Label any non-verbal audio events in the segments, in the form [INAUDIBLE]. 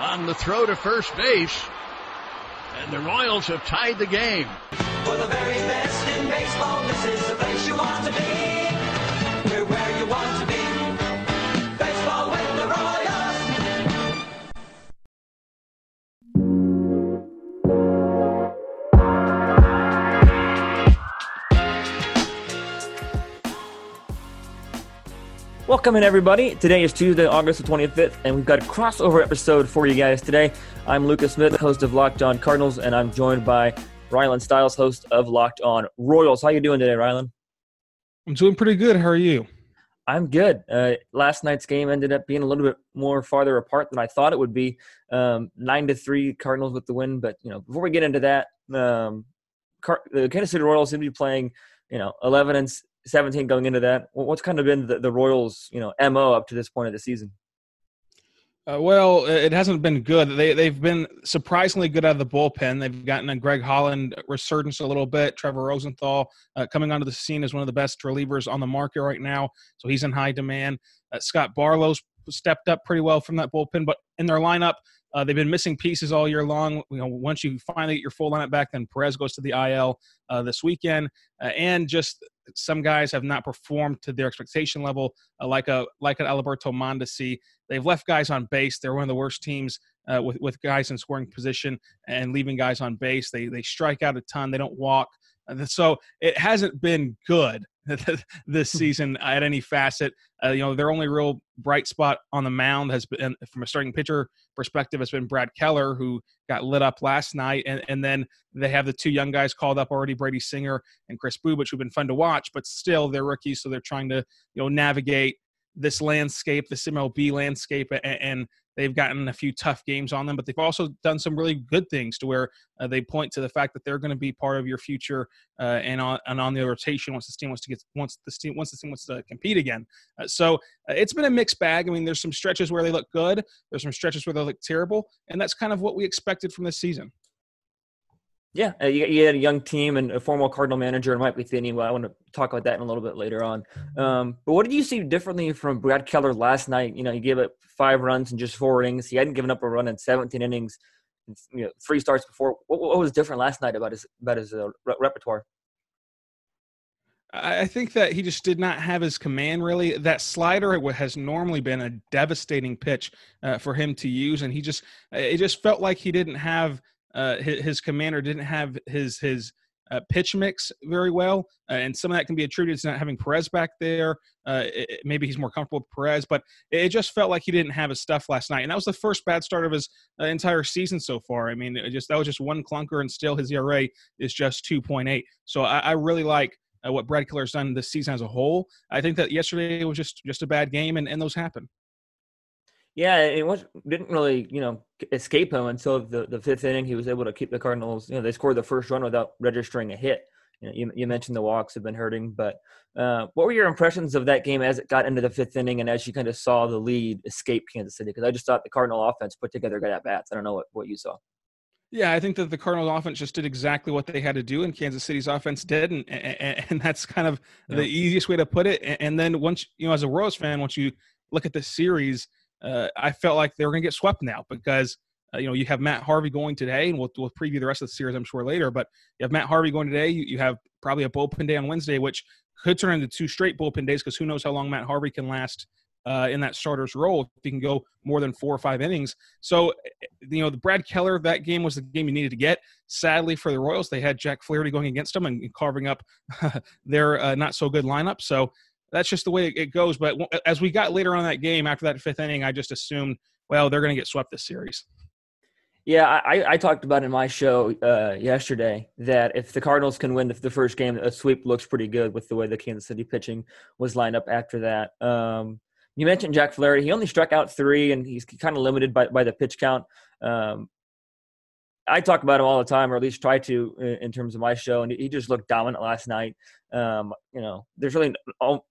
on the throw to first base. And the Royals have tied the game. For the very best in baseball, this is the place you want to be. Welcome in, everybody. Today is Tuesday, August the 25th, and we've got a crossover episode for you guys today. I'm Lucas Smith, host of Locked On Cardinals, and I'm joined by Rylan Stiles, host of Locked On Royals. How you doing today, Rylan? I'm doing pretty good. How are you? I'm good. Uh, last night's game ended up being a little bit more farther apart than I thought it would be. Um, Nine to three, Cardinals with the win. But you know, before we get into that, um, Car- the Kansas City Royals seem to be playing, you know, 11 and 17 going into that. What's kind of been the, the Royals, you know, mo up to this point of the season? Uh, well, it hasn't been good. They they've been surprisingly good out of the bullpen. They've gotten a Greg Holland resurgence a little bit. Trevor Rosenthal uh, coming onto the scene as one of the best relievers on the market right now, so he's in high demand. Uh, Scott Barlow's stepped up pretty well from that bullpen, but in their lineup, uh, they've been missing pieces all year long. You know, once you finally get your full lineup back, then Perez goes to the IL uh, this weekend, uh, and just some guys have not performed to their expectation level, uh, like a like an Alberto Mondesi. They've left guys on base. They're one of the worst teams uh, with with guys in scoring position and leaving guys on base. They they strike out a ton. They don't walk. So it hasn't been good [LAUGHS] this season at any facet. Uh, you know, their only real bright spot on the mound has been, from a starting pitcher perspective, has been Brad Keller, who got lit up last night. And, and then they have the two young guys called up already, Brady Singer and Kris Bubic, who've been fun to watch, but still they're rookies, so they're trying to you know navigate this landscape, this MLB landscape, and, and they've gotten a few tough games on them. But they've also done some really good things to where uh, they point to the fact that they're going to be part of your future uh, and on and on the rotation once the team wants to get once the team once this team wants to compete again. Uh, so uh, it's been a mixed bag. I mean, there's some stretches where they look good, there's some stretches where they look terrible, and that's kind of what we expected from this season. Yeah, uh, you, had a young team and a former Cardinal manager and Mike Matheny. Well, I want to talk about that in a little bit later on. Um, but what did you see differently from Brad Keller last night? You know, he gave up five runs in just four innings. He hadn't given up a run in 17 innings. You know, three starts before. What, what was different last night about his about his uh, re- repertoire? I think that he just did not have his command really. That slider has normally been a devastating pitch uh, for him to use, and he just it just felt like he didn't have uh, his, his commander didn't have his his uh, pitch mix very well, uh, and some of that can be attributed to not having Perez back there. Uh, it- it- maybe he's more comfortable with Perez, but it just felt like he didn't have his stuff last night, and that was the first bad start of his uh, entire season so far. I mean, it just that was just one clunker, and still his ERA is just two point eight. So I, I really like uh, what Brad Keller's done this season as a whole. I think that yesterday was just just a bad game, and, and those happen. Yeah, it was didn't really you know escape him until the, the fifth inning. He was able to keep the Cardinals. You know, they scored the first run without registering a hit. You, know, you, you mentioned the walks have been hurting, but uh, what were your impressions of that game as it got into the fifth inning and as you kind of saw the lead escape Kansas City? Because I just thought the Cardinal offense put together good at bats. I don't know what, what you saw. Yeah, I think that the Cardinals offense just did exactly what they had to do, and Kansas City's offense did, and and, and that's kind of Yeah. the easiest way to put it. And, and then once you know, as a Royals fan, once you look at the series, uh, I felt like they were going to get swept now because uh, you know you have Matt Harvey going today, and we'll we'll preview the rest of the series, I'm sure later. But you have Matt Harvey going today. You, you have probably a bullpen day on Wednesday, which could turn into two straight bullpen days because who knows how long Matt Harvey can last uh, in that starter's role if he can go more than four or five innings. So, you know, the Brad Keller, that game was the game you needed to get. Sadly for the Royals, they had Jack Flaherty going against them and carving up [LAUGHS] their uh, not so good lineup. So that's just the way it goes. But as we got later on that game, after that fifth inning, I just assumed, well, they're going to get swept this series. Yeah, I, I talked about in my show uh, yesterday that if the Cardinals can win the first game, a sweep looks pretty good with the way the Kansas City pitching was lined up after that. Um, you mentioned Jack Flaherty. He only struck out three, and he's kind of limited by, by the pitch count. Um, I talk about him all the time, or at least try to in, terms of my show, and he just looked dominant last night. Um, you know, there's really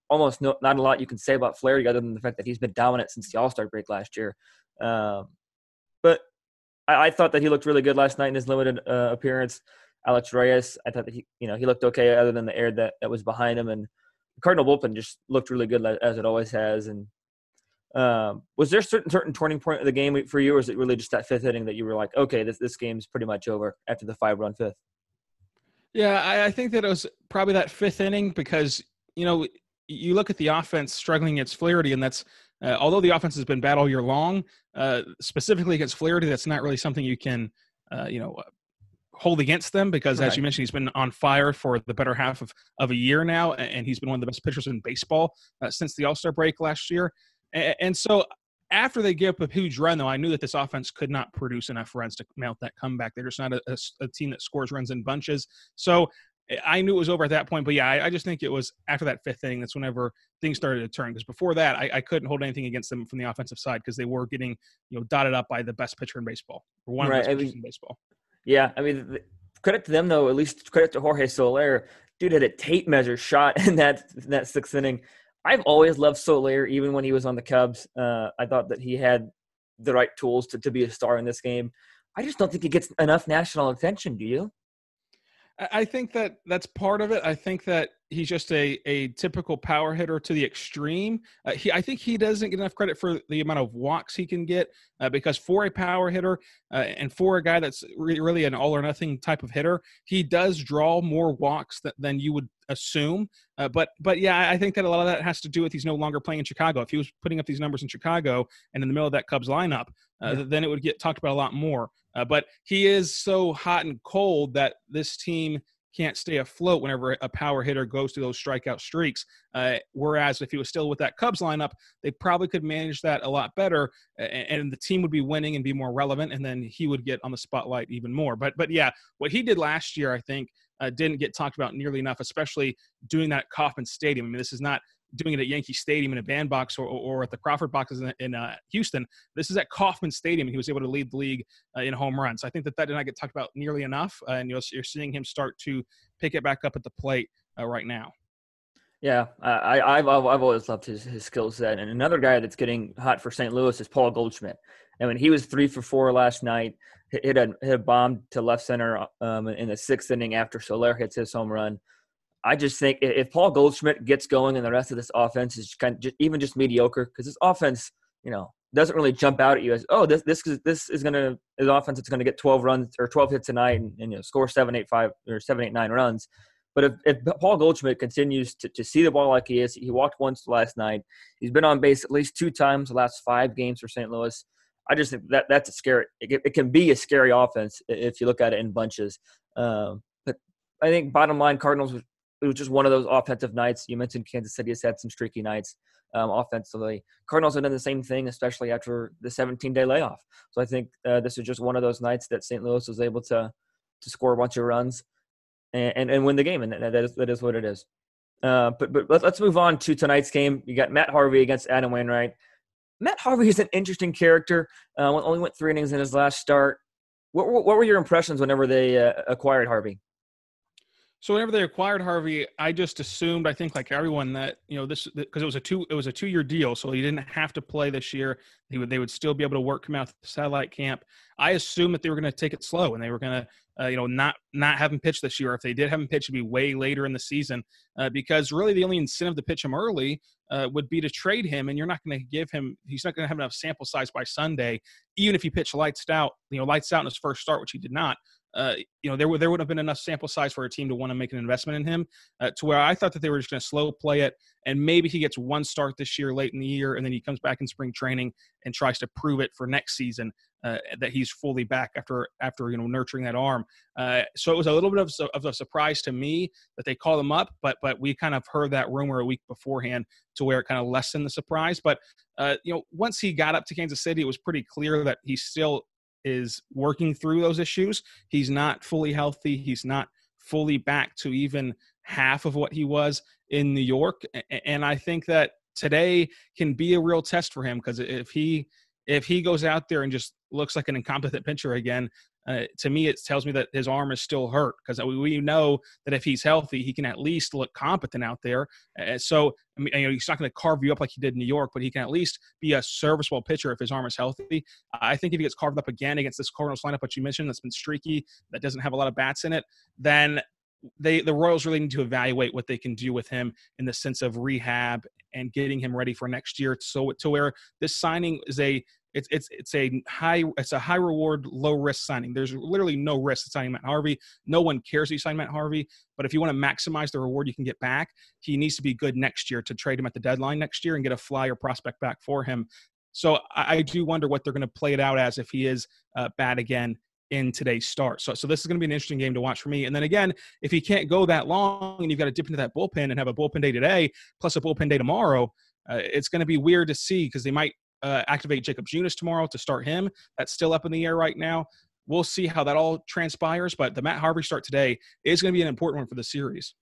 almost no, not a lot you can say about Flaherty other than the fact that he's been dominant since the All Star break last year. Um, but I, I, thought that he looked really good last night in his limited uh, appearance. Alex Reyes, I thought that he, you know, he looked okay other than the air that, that was behind him, and Cardinal bullpen just looked really good as it always has. And um, was there a certain certain turning point of the game for you, or is it really just that fifth inning that you were like, okay, this this game's pretty much over after the five run fifth? Yeah, I, I think that it was probably that fifth inning because you know you look at the offense struggling against Flaherty, and that's uh, although the offense has been bad all year long, uh, specifically against Flaherty, that's not really something you can, uh, you know, hold against them because, right. as you mentioned, he's been on fire for the better half of, of a year now, and he's been one of the best pitchers in baseball uh, since the All Star break last year. And, so after they give up a huge run, though, I knew that this offense could not produce enough runs to mount that comeback. They're just not a, a, a team that scores runs in bunches. So I knew it was over at that point, but yeah, I, I, just think it was after that fifth inning that's whenever things started to turn. Because before that, I, I, couldn't hold anything against them from the offensive side because they were getting you know dotted up by the best pitcher in baseball or one right. of the best pitchers I mean, in baseball. Yeah, I mean, the, credit to them though. At least credit to Jorge Soler. Dude had a tape measure shot [LAUGHS] in that in that sixth inning. I've always loved Soler, even when he was on the Cubs. Uh, I thought that he had the right tools to, to be a star in this game. I just don't think he gets enough national attention. Do you? I think that that's part of it. I think that he's just a, a typical power hitter to the extreme. Uh, he, I think he doesn't get enough credit for the amount of walks he can get uh, because for a power hitter uh, and for a guy that's re- really an all or nothing type of hitter, he does draw more walks th- than you would assume. Uh, but but yeah, I think that a lot of that has to do with he's no longer playing in Chicago. If he was putting up these numbers in Chicago and in the middle of that Cubs lineup, uh, yeah. then it would get talked about a lot more. Uh, but he is so hot and cold that this team can't stay afloat whenever a power hitter goes to those strikeout streaks. Uh, whereas if he was still with that Cubs lineup, they probably could manage that a lot better, and, and, the team would be winning and be more relevant, and then he would get on the spotlight even more. But but yeah, what he did last year, I think, uh, didn't get talked about nearly enough, especially doing that at Kauffman Stadium. I mean, this is not doing it at Yankee Stadium in a bandbox or, or at the Crawford boxes in, in uh, Houston. This is at Kauffman Stadium, and he was able to lead the league uh, in home runs. I think that that did not get talked about nearly enough, uh, and you're, you're seeing him start to pick it back up at the plate uh, right now. Yeah, I, I've I've always loved his his skill set, and another guy that's getting hot for St. Louis is Paul Goldschmidt. I mean, he was three for four last night. Hit a hit a bomb to left center um, in the sixth inning after Soler hits his home run. I just think if Paul Goldschmidt gets going and the rest of this offense is kind of just, even just mediocre, because this offense, you know, doesn't really jump out at you as oh this this is this is gonna is offense that's gonna get 12 runs or 12 hits tonight and, and you know score seven eight five or seven eight nine runs. But if, if Paul Goldschmidt continues to, to see the ball like he is, he walked once last night. He's been on base at least two times the last five games for St. Louis. I just think that that's a scary. It, it can be a scary offense if you look at it in bunches. Um, but I think bottom line, Cardinals it was just one of those offensive nights. You mentioned Kansas City has had some streaky nights um, offensively. Cardinals have done the same thing, especially after the 17 day layoff. So I think uh, this is just one of those nights that St. Louis was able to to score a bunch of runs and, and, and win the game, and that is that is what it is. Uh, but but let's move on to tonight's game. You got Matt Harvey against Adam Wainwright. Matt Harvey is an interesting character. Uh, only went three innings in his last start. What, what were your impressions whenever they uh, acquired Harvey? So whenever they acquired Harvey, I just assumed, I think like everyone that, you know, this, because it was a two, it was a two year deal. So he didn't have to play this year. He would, they would still be able to work him out the satellite camp. I assumed that they were going to take it slow and they were going to, uh, you know, not, not have him pitch this year. If they did have him pitch, it'd be way later in the season uh, because really the only incentive to pitch him early uh, would be to trade him. And you're not going to give him, he's not going to have enough sample size by Sunday, even if he pitched lights out, you know, lights out in his first start, which he did not uh, you know, there would there would have been enough sample size for a team to want to make an investment in him. Uh, to where I thought that they were just going to slow play it, and maybe he gets one start this year, late in the year, and then he comes back in spring training and tries to prove it for next season uh, that he's fully back after after you know nurturing that arm. Uh, so it was a little bit of, of a surprise to me that they called him up, but but we kind of heard that rumor a week beforehand to where it kind of lessened the surprise. But uh, you know, once he got up to Kansas City, it was pretty clear that he still is working through those issues. He's not fully healthy. He's not fully back to even half of what he was in New York. And I think that today can be a real test for him because if he if he goes out there and just looks like an incompetent [LAUGHS] pitcher again, uh, to me, it tells me that his arm is still hurt because we, know that if he's healthy, he can at least look competent out there. Uh, so, I mean, you know, he's not going to carve you up like he did in New York, but he can at least be a serviceable pitcher if his arm is healthy. I think if he gets carved up again against this Cardinals lineup, which you mentioned, that's been streaky, that doesn't have a lot of bats in it, then they the Royals really need to evaluate what they can do with him in the sense of rehab and getting him ready for next year. So to where this signing is a it's it's it's a high it's a high reward low risk signing. There's literally no risk to signing Matt Harvey. No one cares if you sign Matt Harvey, but if you want to maximize the reward you can get back, he needs to be good next year to trade him at the deadline next year and get a flyer prospect back for him. So I, I do wonder what they're going to play it out as if he is uh, bad again in today's start. So, so this is going to be an interesting game to watch for me. And then again, if he can't go that long and you've got to dip into that bullpen and have a bullpen day today plus a bullpen day tomorrow, uh, it's going to be weird to see because they might uh, activate Jakob Junis tomorrow to start him. That's still up in the air right now. We'll see how that all transpires, but the Matt Harvey start today is going to be an important one for the series.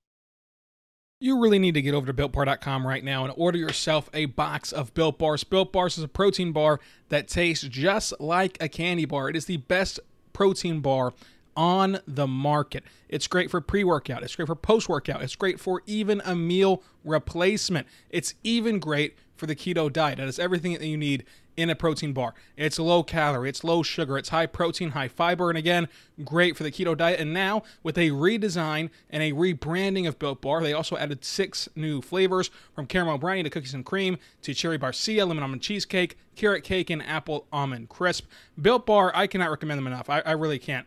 You really need to get over to builtbar.com right now and order yourself a box of Built Bars. Built Bars is a protein bar that tastes just like a candy bar. It is the best protein bar on the market. It's great for pre workout, it's great for post workout, it's great for even a meal replacement. It's even great for the keto diet. It has everything that you need in a protein bar. It's low calorie, it's low sugar, it's high protein, high fiber, and again, great for the keto diet. And now, with a redesign and a rebranding of Built Bar, they also added six new flavors from caramel brownie to cookies and cream to cherry barcia, lemon almond cheesecake, carrot cake, and apple almond crisp. Built Bar, I cannot recommend them enough. I, I really can't.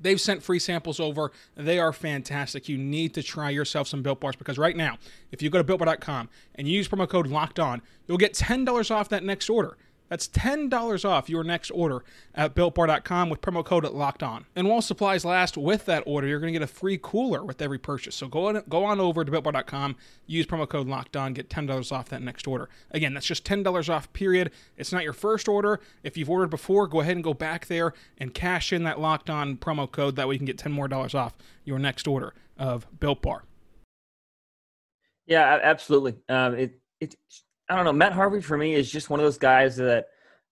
They've sent free samples over. They are fantastic. You need to try yourself some Built Bars because right now, if you go to BuiltBar.com and you use promo code LOCKED ON, you'll get $10 off that next order. That's $10 off your next order at builtbar.com with promo code locked on. And while supplies last with that order, you're going to get a free cooler with every purchase. So go on, go on over to builtbar.com, use promo code locked on, get $10 off that next order. Again, that's just $10 off, period. It's not your first order. If you've ordered before, go ahead and go back there and cash in that locked on promo code. That way you can get 10 more dollars off your next order of Built Bar. Yeah, absolutely. Um, it, it, I don't know. Matt Harvey for me is just one of those guys that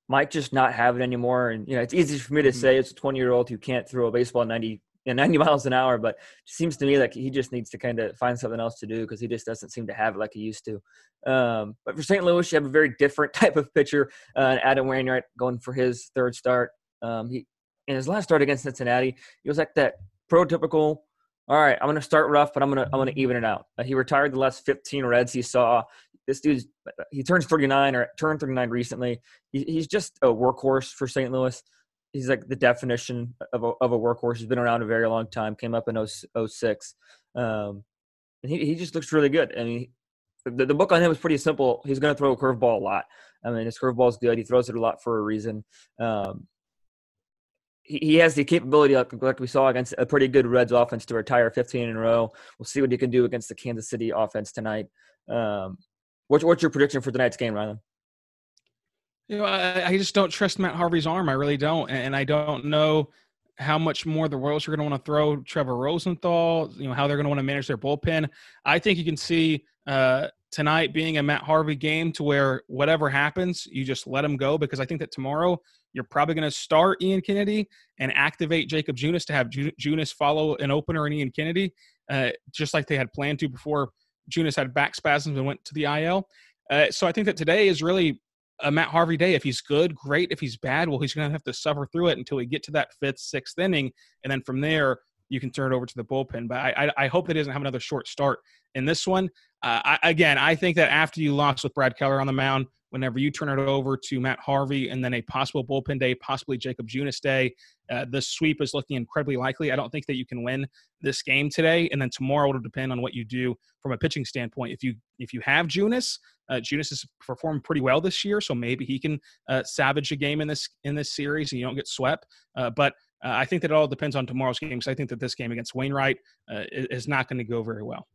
might just not have it anymore. And you know, it's easy for me to Mm-hmm. say it's a 20 year old who can't throw a baseball 90, you know, 90 [LAUGHS] miles an hour, but it seems to me like he just needs to kind of find something else to do because he just doesn't seem to have it like he used to. Um, but for St. Louis, you have a very different [LAUGHS] type of pitcher. Uh, Adam Wainwright going for his third start. Um, he in his last start against Cincinnati, he was like that prototypical. All right, I'm going to start rough, but I'm going to I'm going to even it out. Uh, he retired the last 15 Reds he saw. This dude's he turns 39 or turned 39 recently. He, he's just a workhorse for St. Louis. He's like the definition of a, of a workhorse. He's been around a very long time. Came up in 06. Um, and he, he just looks really good. I mean, the, the book on him is pretty simple. He's going to throw a curveball a lot. I mean, his curveball is good. He throws it a lot for a reason. Um, he, has the capability, like, like we saw against a pretty good Reds offense, to retire 15 in a row. We'll see what he can do against the Kansas City offense tonight. Um, what's, what's your prediction for tonight's game, Rylan? You know, I, I just don't trust Matt Harvey's arm. I really don't, and I don't know how much more the Royals are going to want to throw Trevor Rosenthal. You know how they're going to want to manage their bullpen. I think you can see uh, tonight being a Matt Harvey game to where whatever happens, you just let him go because I think that tomorrow you're probably going to start Ian Kennedy and activate Jakob Junis to have Ju- Junis follow an opener in Ian Kennedy, uh, just like they had planned to before Junis had back spasms and went to the IL. Uh, so I think that today is really a Matt Harvey day. If he's good, great. If he's bad, well, he's going to have to suffer through it until we get to that fifth, sixth inning, and then from there you can turn it over to the bullpen. But I, I, I hope that doesn't have another short start in this one. Uh, I, again, I think that after you lost with Brad Keller on the mound, whenever you turn it over to Matt Harvey and then a possible bullpen day, possibly Jakob Junis day, uh, the sweep is looking incredibly likely. I don't think that you can win this game today, and then tomorrow it'll depend on what you do from a pitching standpoint. If you if you have Junis, uh, Junis has performed pretty well this year, so maybe he can uh, savage a game in this in this series and you don't get swept. Uh, but uh, I think that it all depends on tomorrow's game. So I think that this game against Wainwright uh, is, is not going to go very well.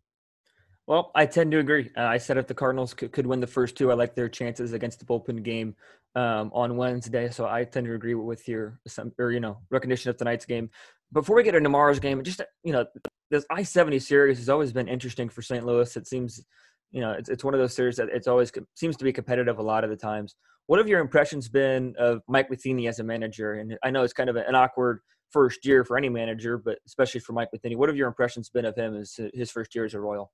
Well, I tend to agree. Uh, I said if the Cardinals could, could win the first two, I like their chances against the bullpen game um, on Wednesday. So I tend to agree with your or you know recognition of tonight's game. Before we get into tomorrow's game, just you know, this I seventy series has always been interesting for St. Louis. It seems, you know, it's it's one of those series that it's always seems to be competitive a lot of the times. What have your impressions been of Mike Matheny as a manager? And I know it's kind of an awkward first year for any manager, but especially for Mike Matheny. What have your impressions been of him as his first year as a Royal?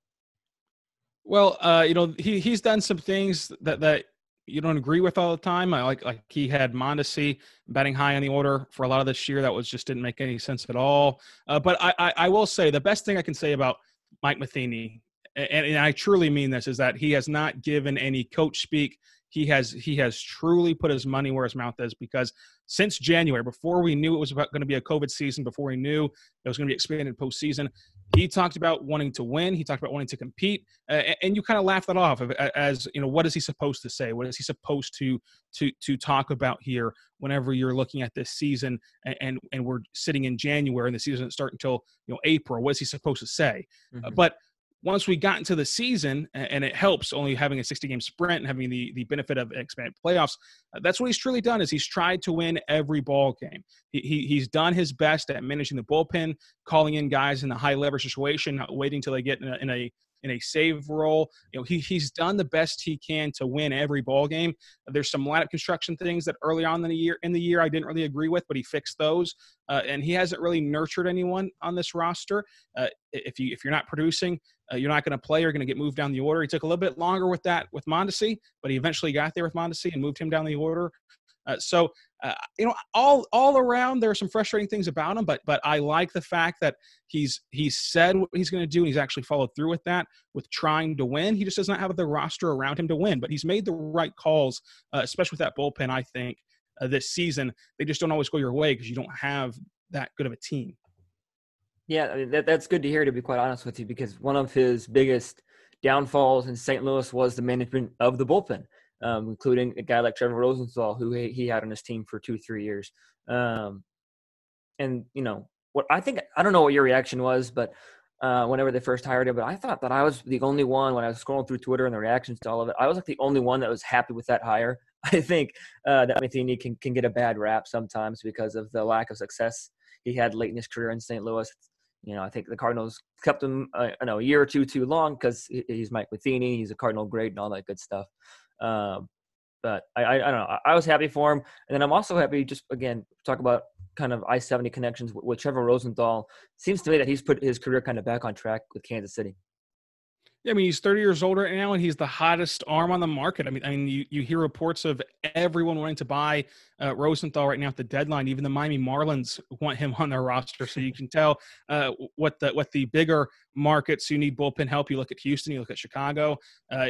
Well, uh, you know, he he's done some things that that you don't agree with all the time. I like like he had Mondesi batting high on the order for a lot of this year. That was just didn't make any sense at all. Uh, but I, I, I will say the best thing I can say about Mike Matheny, and, and I truly mean this, is that he has not given any coach speak he has he has truly put his money where his mouth is because since January, before we knew it was about going to be a COVID season, before we knew it was going to be expanded postseason, he talked about wanting to win. He talked about wanting to compete, uh, and you kind of laughed that off as you know what is he supposed to say? What is he supposed to to to talk about here? Whenever you're looking at this season, and and, and we're sitting in January, and the season doesn't start until you know April. What is he supposed to say? Mm-hmm. Uh, but once we got into the season, and it helps only having a 60 game sprint and having the, the benefit of expanded playoffs, uh, that's what he's truly done is he's tried to win every ball game. He, he, he's done his best at managing the bullpen, calling in guys in a high leverage situation, not waiting till they get in a, in a in a save role. You know, he, he's done the best he can to win every ball game. There's some lineup construction things that early on in the year in the year I didn't really agree with, but he fixed those. Uh, and he hasn't really nurtured anyone on this roster. Uh, if you if you're not producing, uh, you're not going to play. You're going to get moved down the order. He took a little bit longer with that with Mondesi, but he eventually got there with Mondesi and moved him down the order. Uh, so uh, you know, all all around there are some frustrating things about him, but but I like the fact that he's he's said what he's going to do, and he's actually followed through with that, with trying to win. He just does not have the roster around him to win, but he's made the right calls, uh, especially with that bullpen. I think uh, this season they just don't always go your way because you don't have that good of a team. Yeah, I mean, that, that's good to hear. To be quite honest with you, because one of his biggest downfalls in St. Louis was the management of the bullpen um, including a guy like Trevor Rosenthal, who he, he had on his team for two, three years. Um, and you know what I think I don't know what your reaction was, but uh, whenever they first hired him, but I thought that I was the only one when I was scrolling through Twitter and the reactions to all of it. I was like the only one that was happy with that hire. [LAUGHS] I think uh, that Matheny can can get a bad rap sometimes because of the lack of success he had late in his career in St. Louis. You know, I think the Cardinals kept him, uh, I know, a year or two too long because he's Mike Matheny, he's a Cardinal great and all that good stuff. Um, but I, I, I, don't know. I was happy for him, and then I'm also happy. Just again, talk about kind of I-70 connections with, with Trevor Rosenthal. Seems to me that he's put his career kind of back on track with Kansas City. Yeah, I mean he's 30 years old right now, and he's the hottest arm on the market. I mean, I mean you, you hear reports of everyone wanting to buy uh, Rosenthal right now at the deadline. Even the Miami Marlins want him on their roster, so you can tell uh, what the what the bigger markets who need bullpen help. You look at Houston, you look at Chicago. Uh,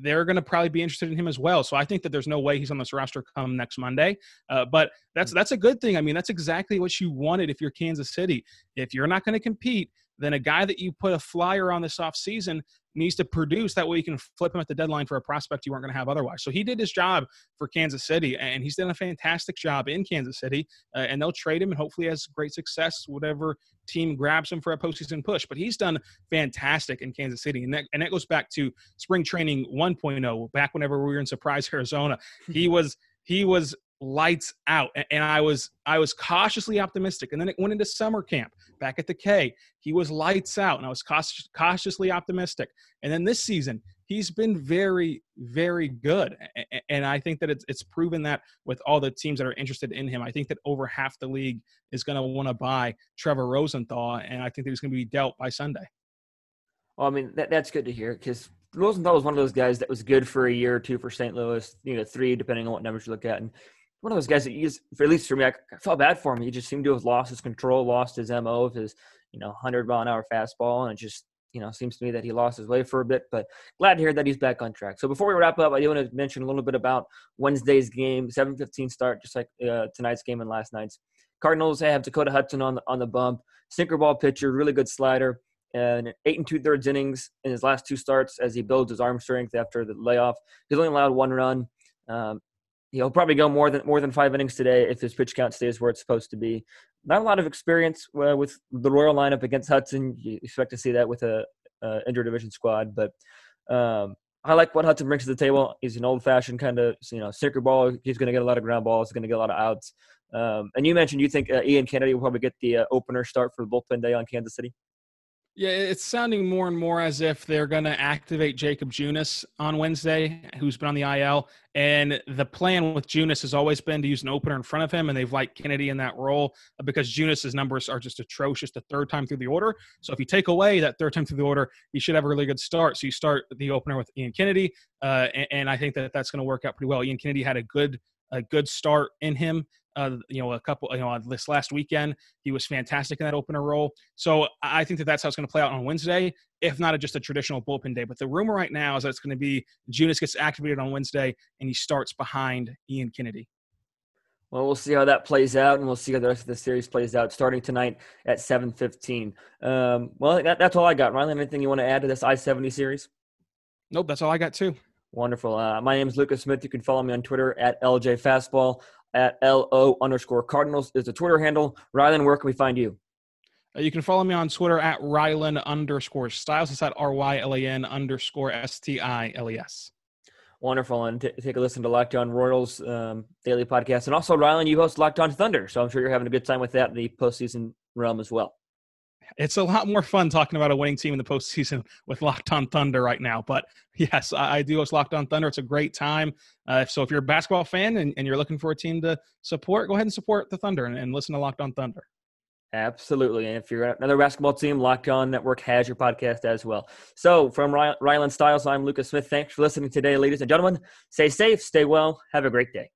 they're going to probably be interested in him as well. So I think that there's no way he's on this roster come next Monday. Uh, but that's that's a good thing. I mean, that's exactly what you wanted if you're Kansas City. If you're not going to compete then a guy that you put a flyer on this offseason needs to produce. That way you can flip him at the deadline for a prospect you weren't going to have otherwise. So he did his job for Kansas City, and he's done a fantastic job in Kansas City. Uh, and they'll trade him and hopefully has great success, whatever team grabs him for a postseason push. But he's done fantastic in Kansas City. And that, and that goes back to spring training 1.0, back whenever we were in Surprise, [LAUGHS] Arizona. He [LAUGHS] was he was lights out and i was i was cautiously optimistic. And then it went into summer camp back at the k. He was lights out and i was cautious, cautiously optimistic. And then this season he's been very very good. And i think that it's, it's proven that with all the teams that are interested in him. I think that over half the league is going to want to buy trevor rosenthal and i think that he's going to be dealt by sunday. Well i mean that, that's good to hear because Rosenthal was one of those guys that was good for a year or two for St. Louis, you know, three depending on what numbers you look at, and one of those guys that for at least for me, I, I felt bad for him. He just seemed to have lost his control, lost his mo of his, you know, hundred mile an hour fastball, and it just, you know, seems to me that he lost his way for a bit. But glad to hear that he's back on track. So before we wrap up, I do want to mention a little bit about Wednesday's game, seven fifteen start, just like uh, tonight's game and last night's. Cardinals have Dakota Hudson on the on the bump, sinker ball pitcher, really good slider and eight and two thirds innings in his last two starts as he builds his arm strength after the layoff. He's only allowed one run. Um, he'll probably go more than more than five innings today if his pitch count stays where it's supposed to be. Not a lot of experience uh, with the Royal lineup against Hudson. You expect to see that with a, a division squad, but um, I like what Hudson brings to the table. He's an old-fashioned kind of you know sinker ball. He's going to get a lot of ground balls. He's going to get a lot of outs. Um, and you mentioned you think uh, Ian Kennedy will probably get the uh, opener start for the bullpen day on Kansas City. Yeah, it's sounding more and more as if they're going to activate Jakob Junis on Wednesday, who's been on the IL. And the plan with Junis has always been to use an opener in front of him, and they've liked Kennedy in that role because Junis's numbers are just atrocious the third time through the order. So if you take away that third time through the order, he should have a really good start. So you start the opener with Ian Kennedy, uh, and, and I think that that's going to work out pretty well. Ian Kennedy had a good a good start in him uh, you know, a couple, you know, this last weekend. He was fantastic in that opener role. So I think that that's how it's going to play out on Wednesday, if not a, just a traditional bullpen day. But the rumor right now is that it's going to be Junis gets activated on Wednesday and he starts behind Ian Kennedy. Well, we'll see how that plays out, and we'll see how the rest of the series plays out starting tonight at 7:15. Um, well, that, that's all I got. Ryan, anything you want to add to this I-70 series? Nope, that's all I got too. Wonderful. Uh, my name is Lucas Smith. You can follow me on Twitter at LJ Fastball at LO underscore Cardinals is the Twitter handle. Rylan, where can we find you? Uh, you can follow me on Twitter at Rylan underscore Stiles. It's at R Y L A N underscore S T I L E S. Wonderful. And t- take a listen to Locked On Royals um, daily podcast. And also, Rylan, you host Locked On Thunder. So I'm sure you're having a good time with that in the postseason realm as well it's a lot more fun talking about a winning team in the postseason [LAUGHS] with Locked On Thunder right now. But yes, I, I do host Locked On Thunder. It's a great time. Uh, so if you're a basketball fan and, and, you're looking for a team to support, go ahead and support the Thunder and, and listen to Locked On Thunder. Absolutely. And if you're another basketball team, Locked On Network has your podcast as well. So from Rylan Stiles, I'm Lucas Smith. Thanks for listening today, ladies and gentlemen. Stay safe, stay well, have a great day.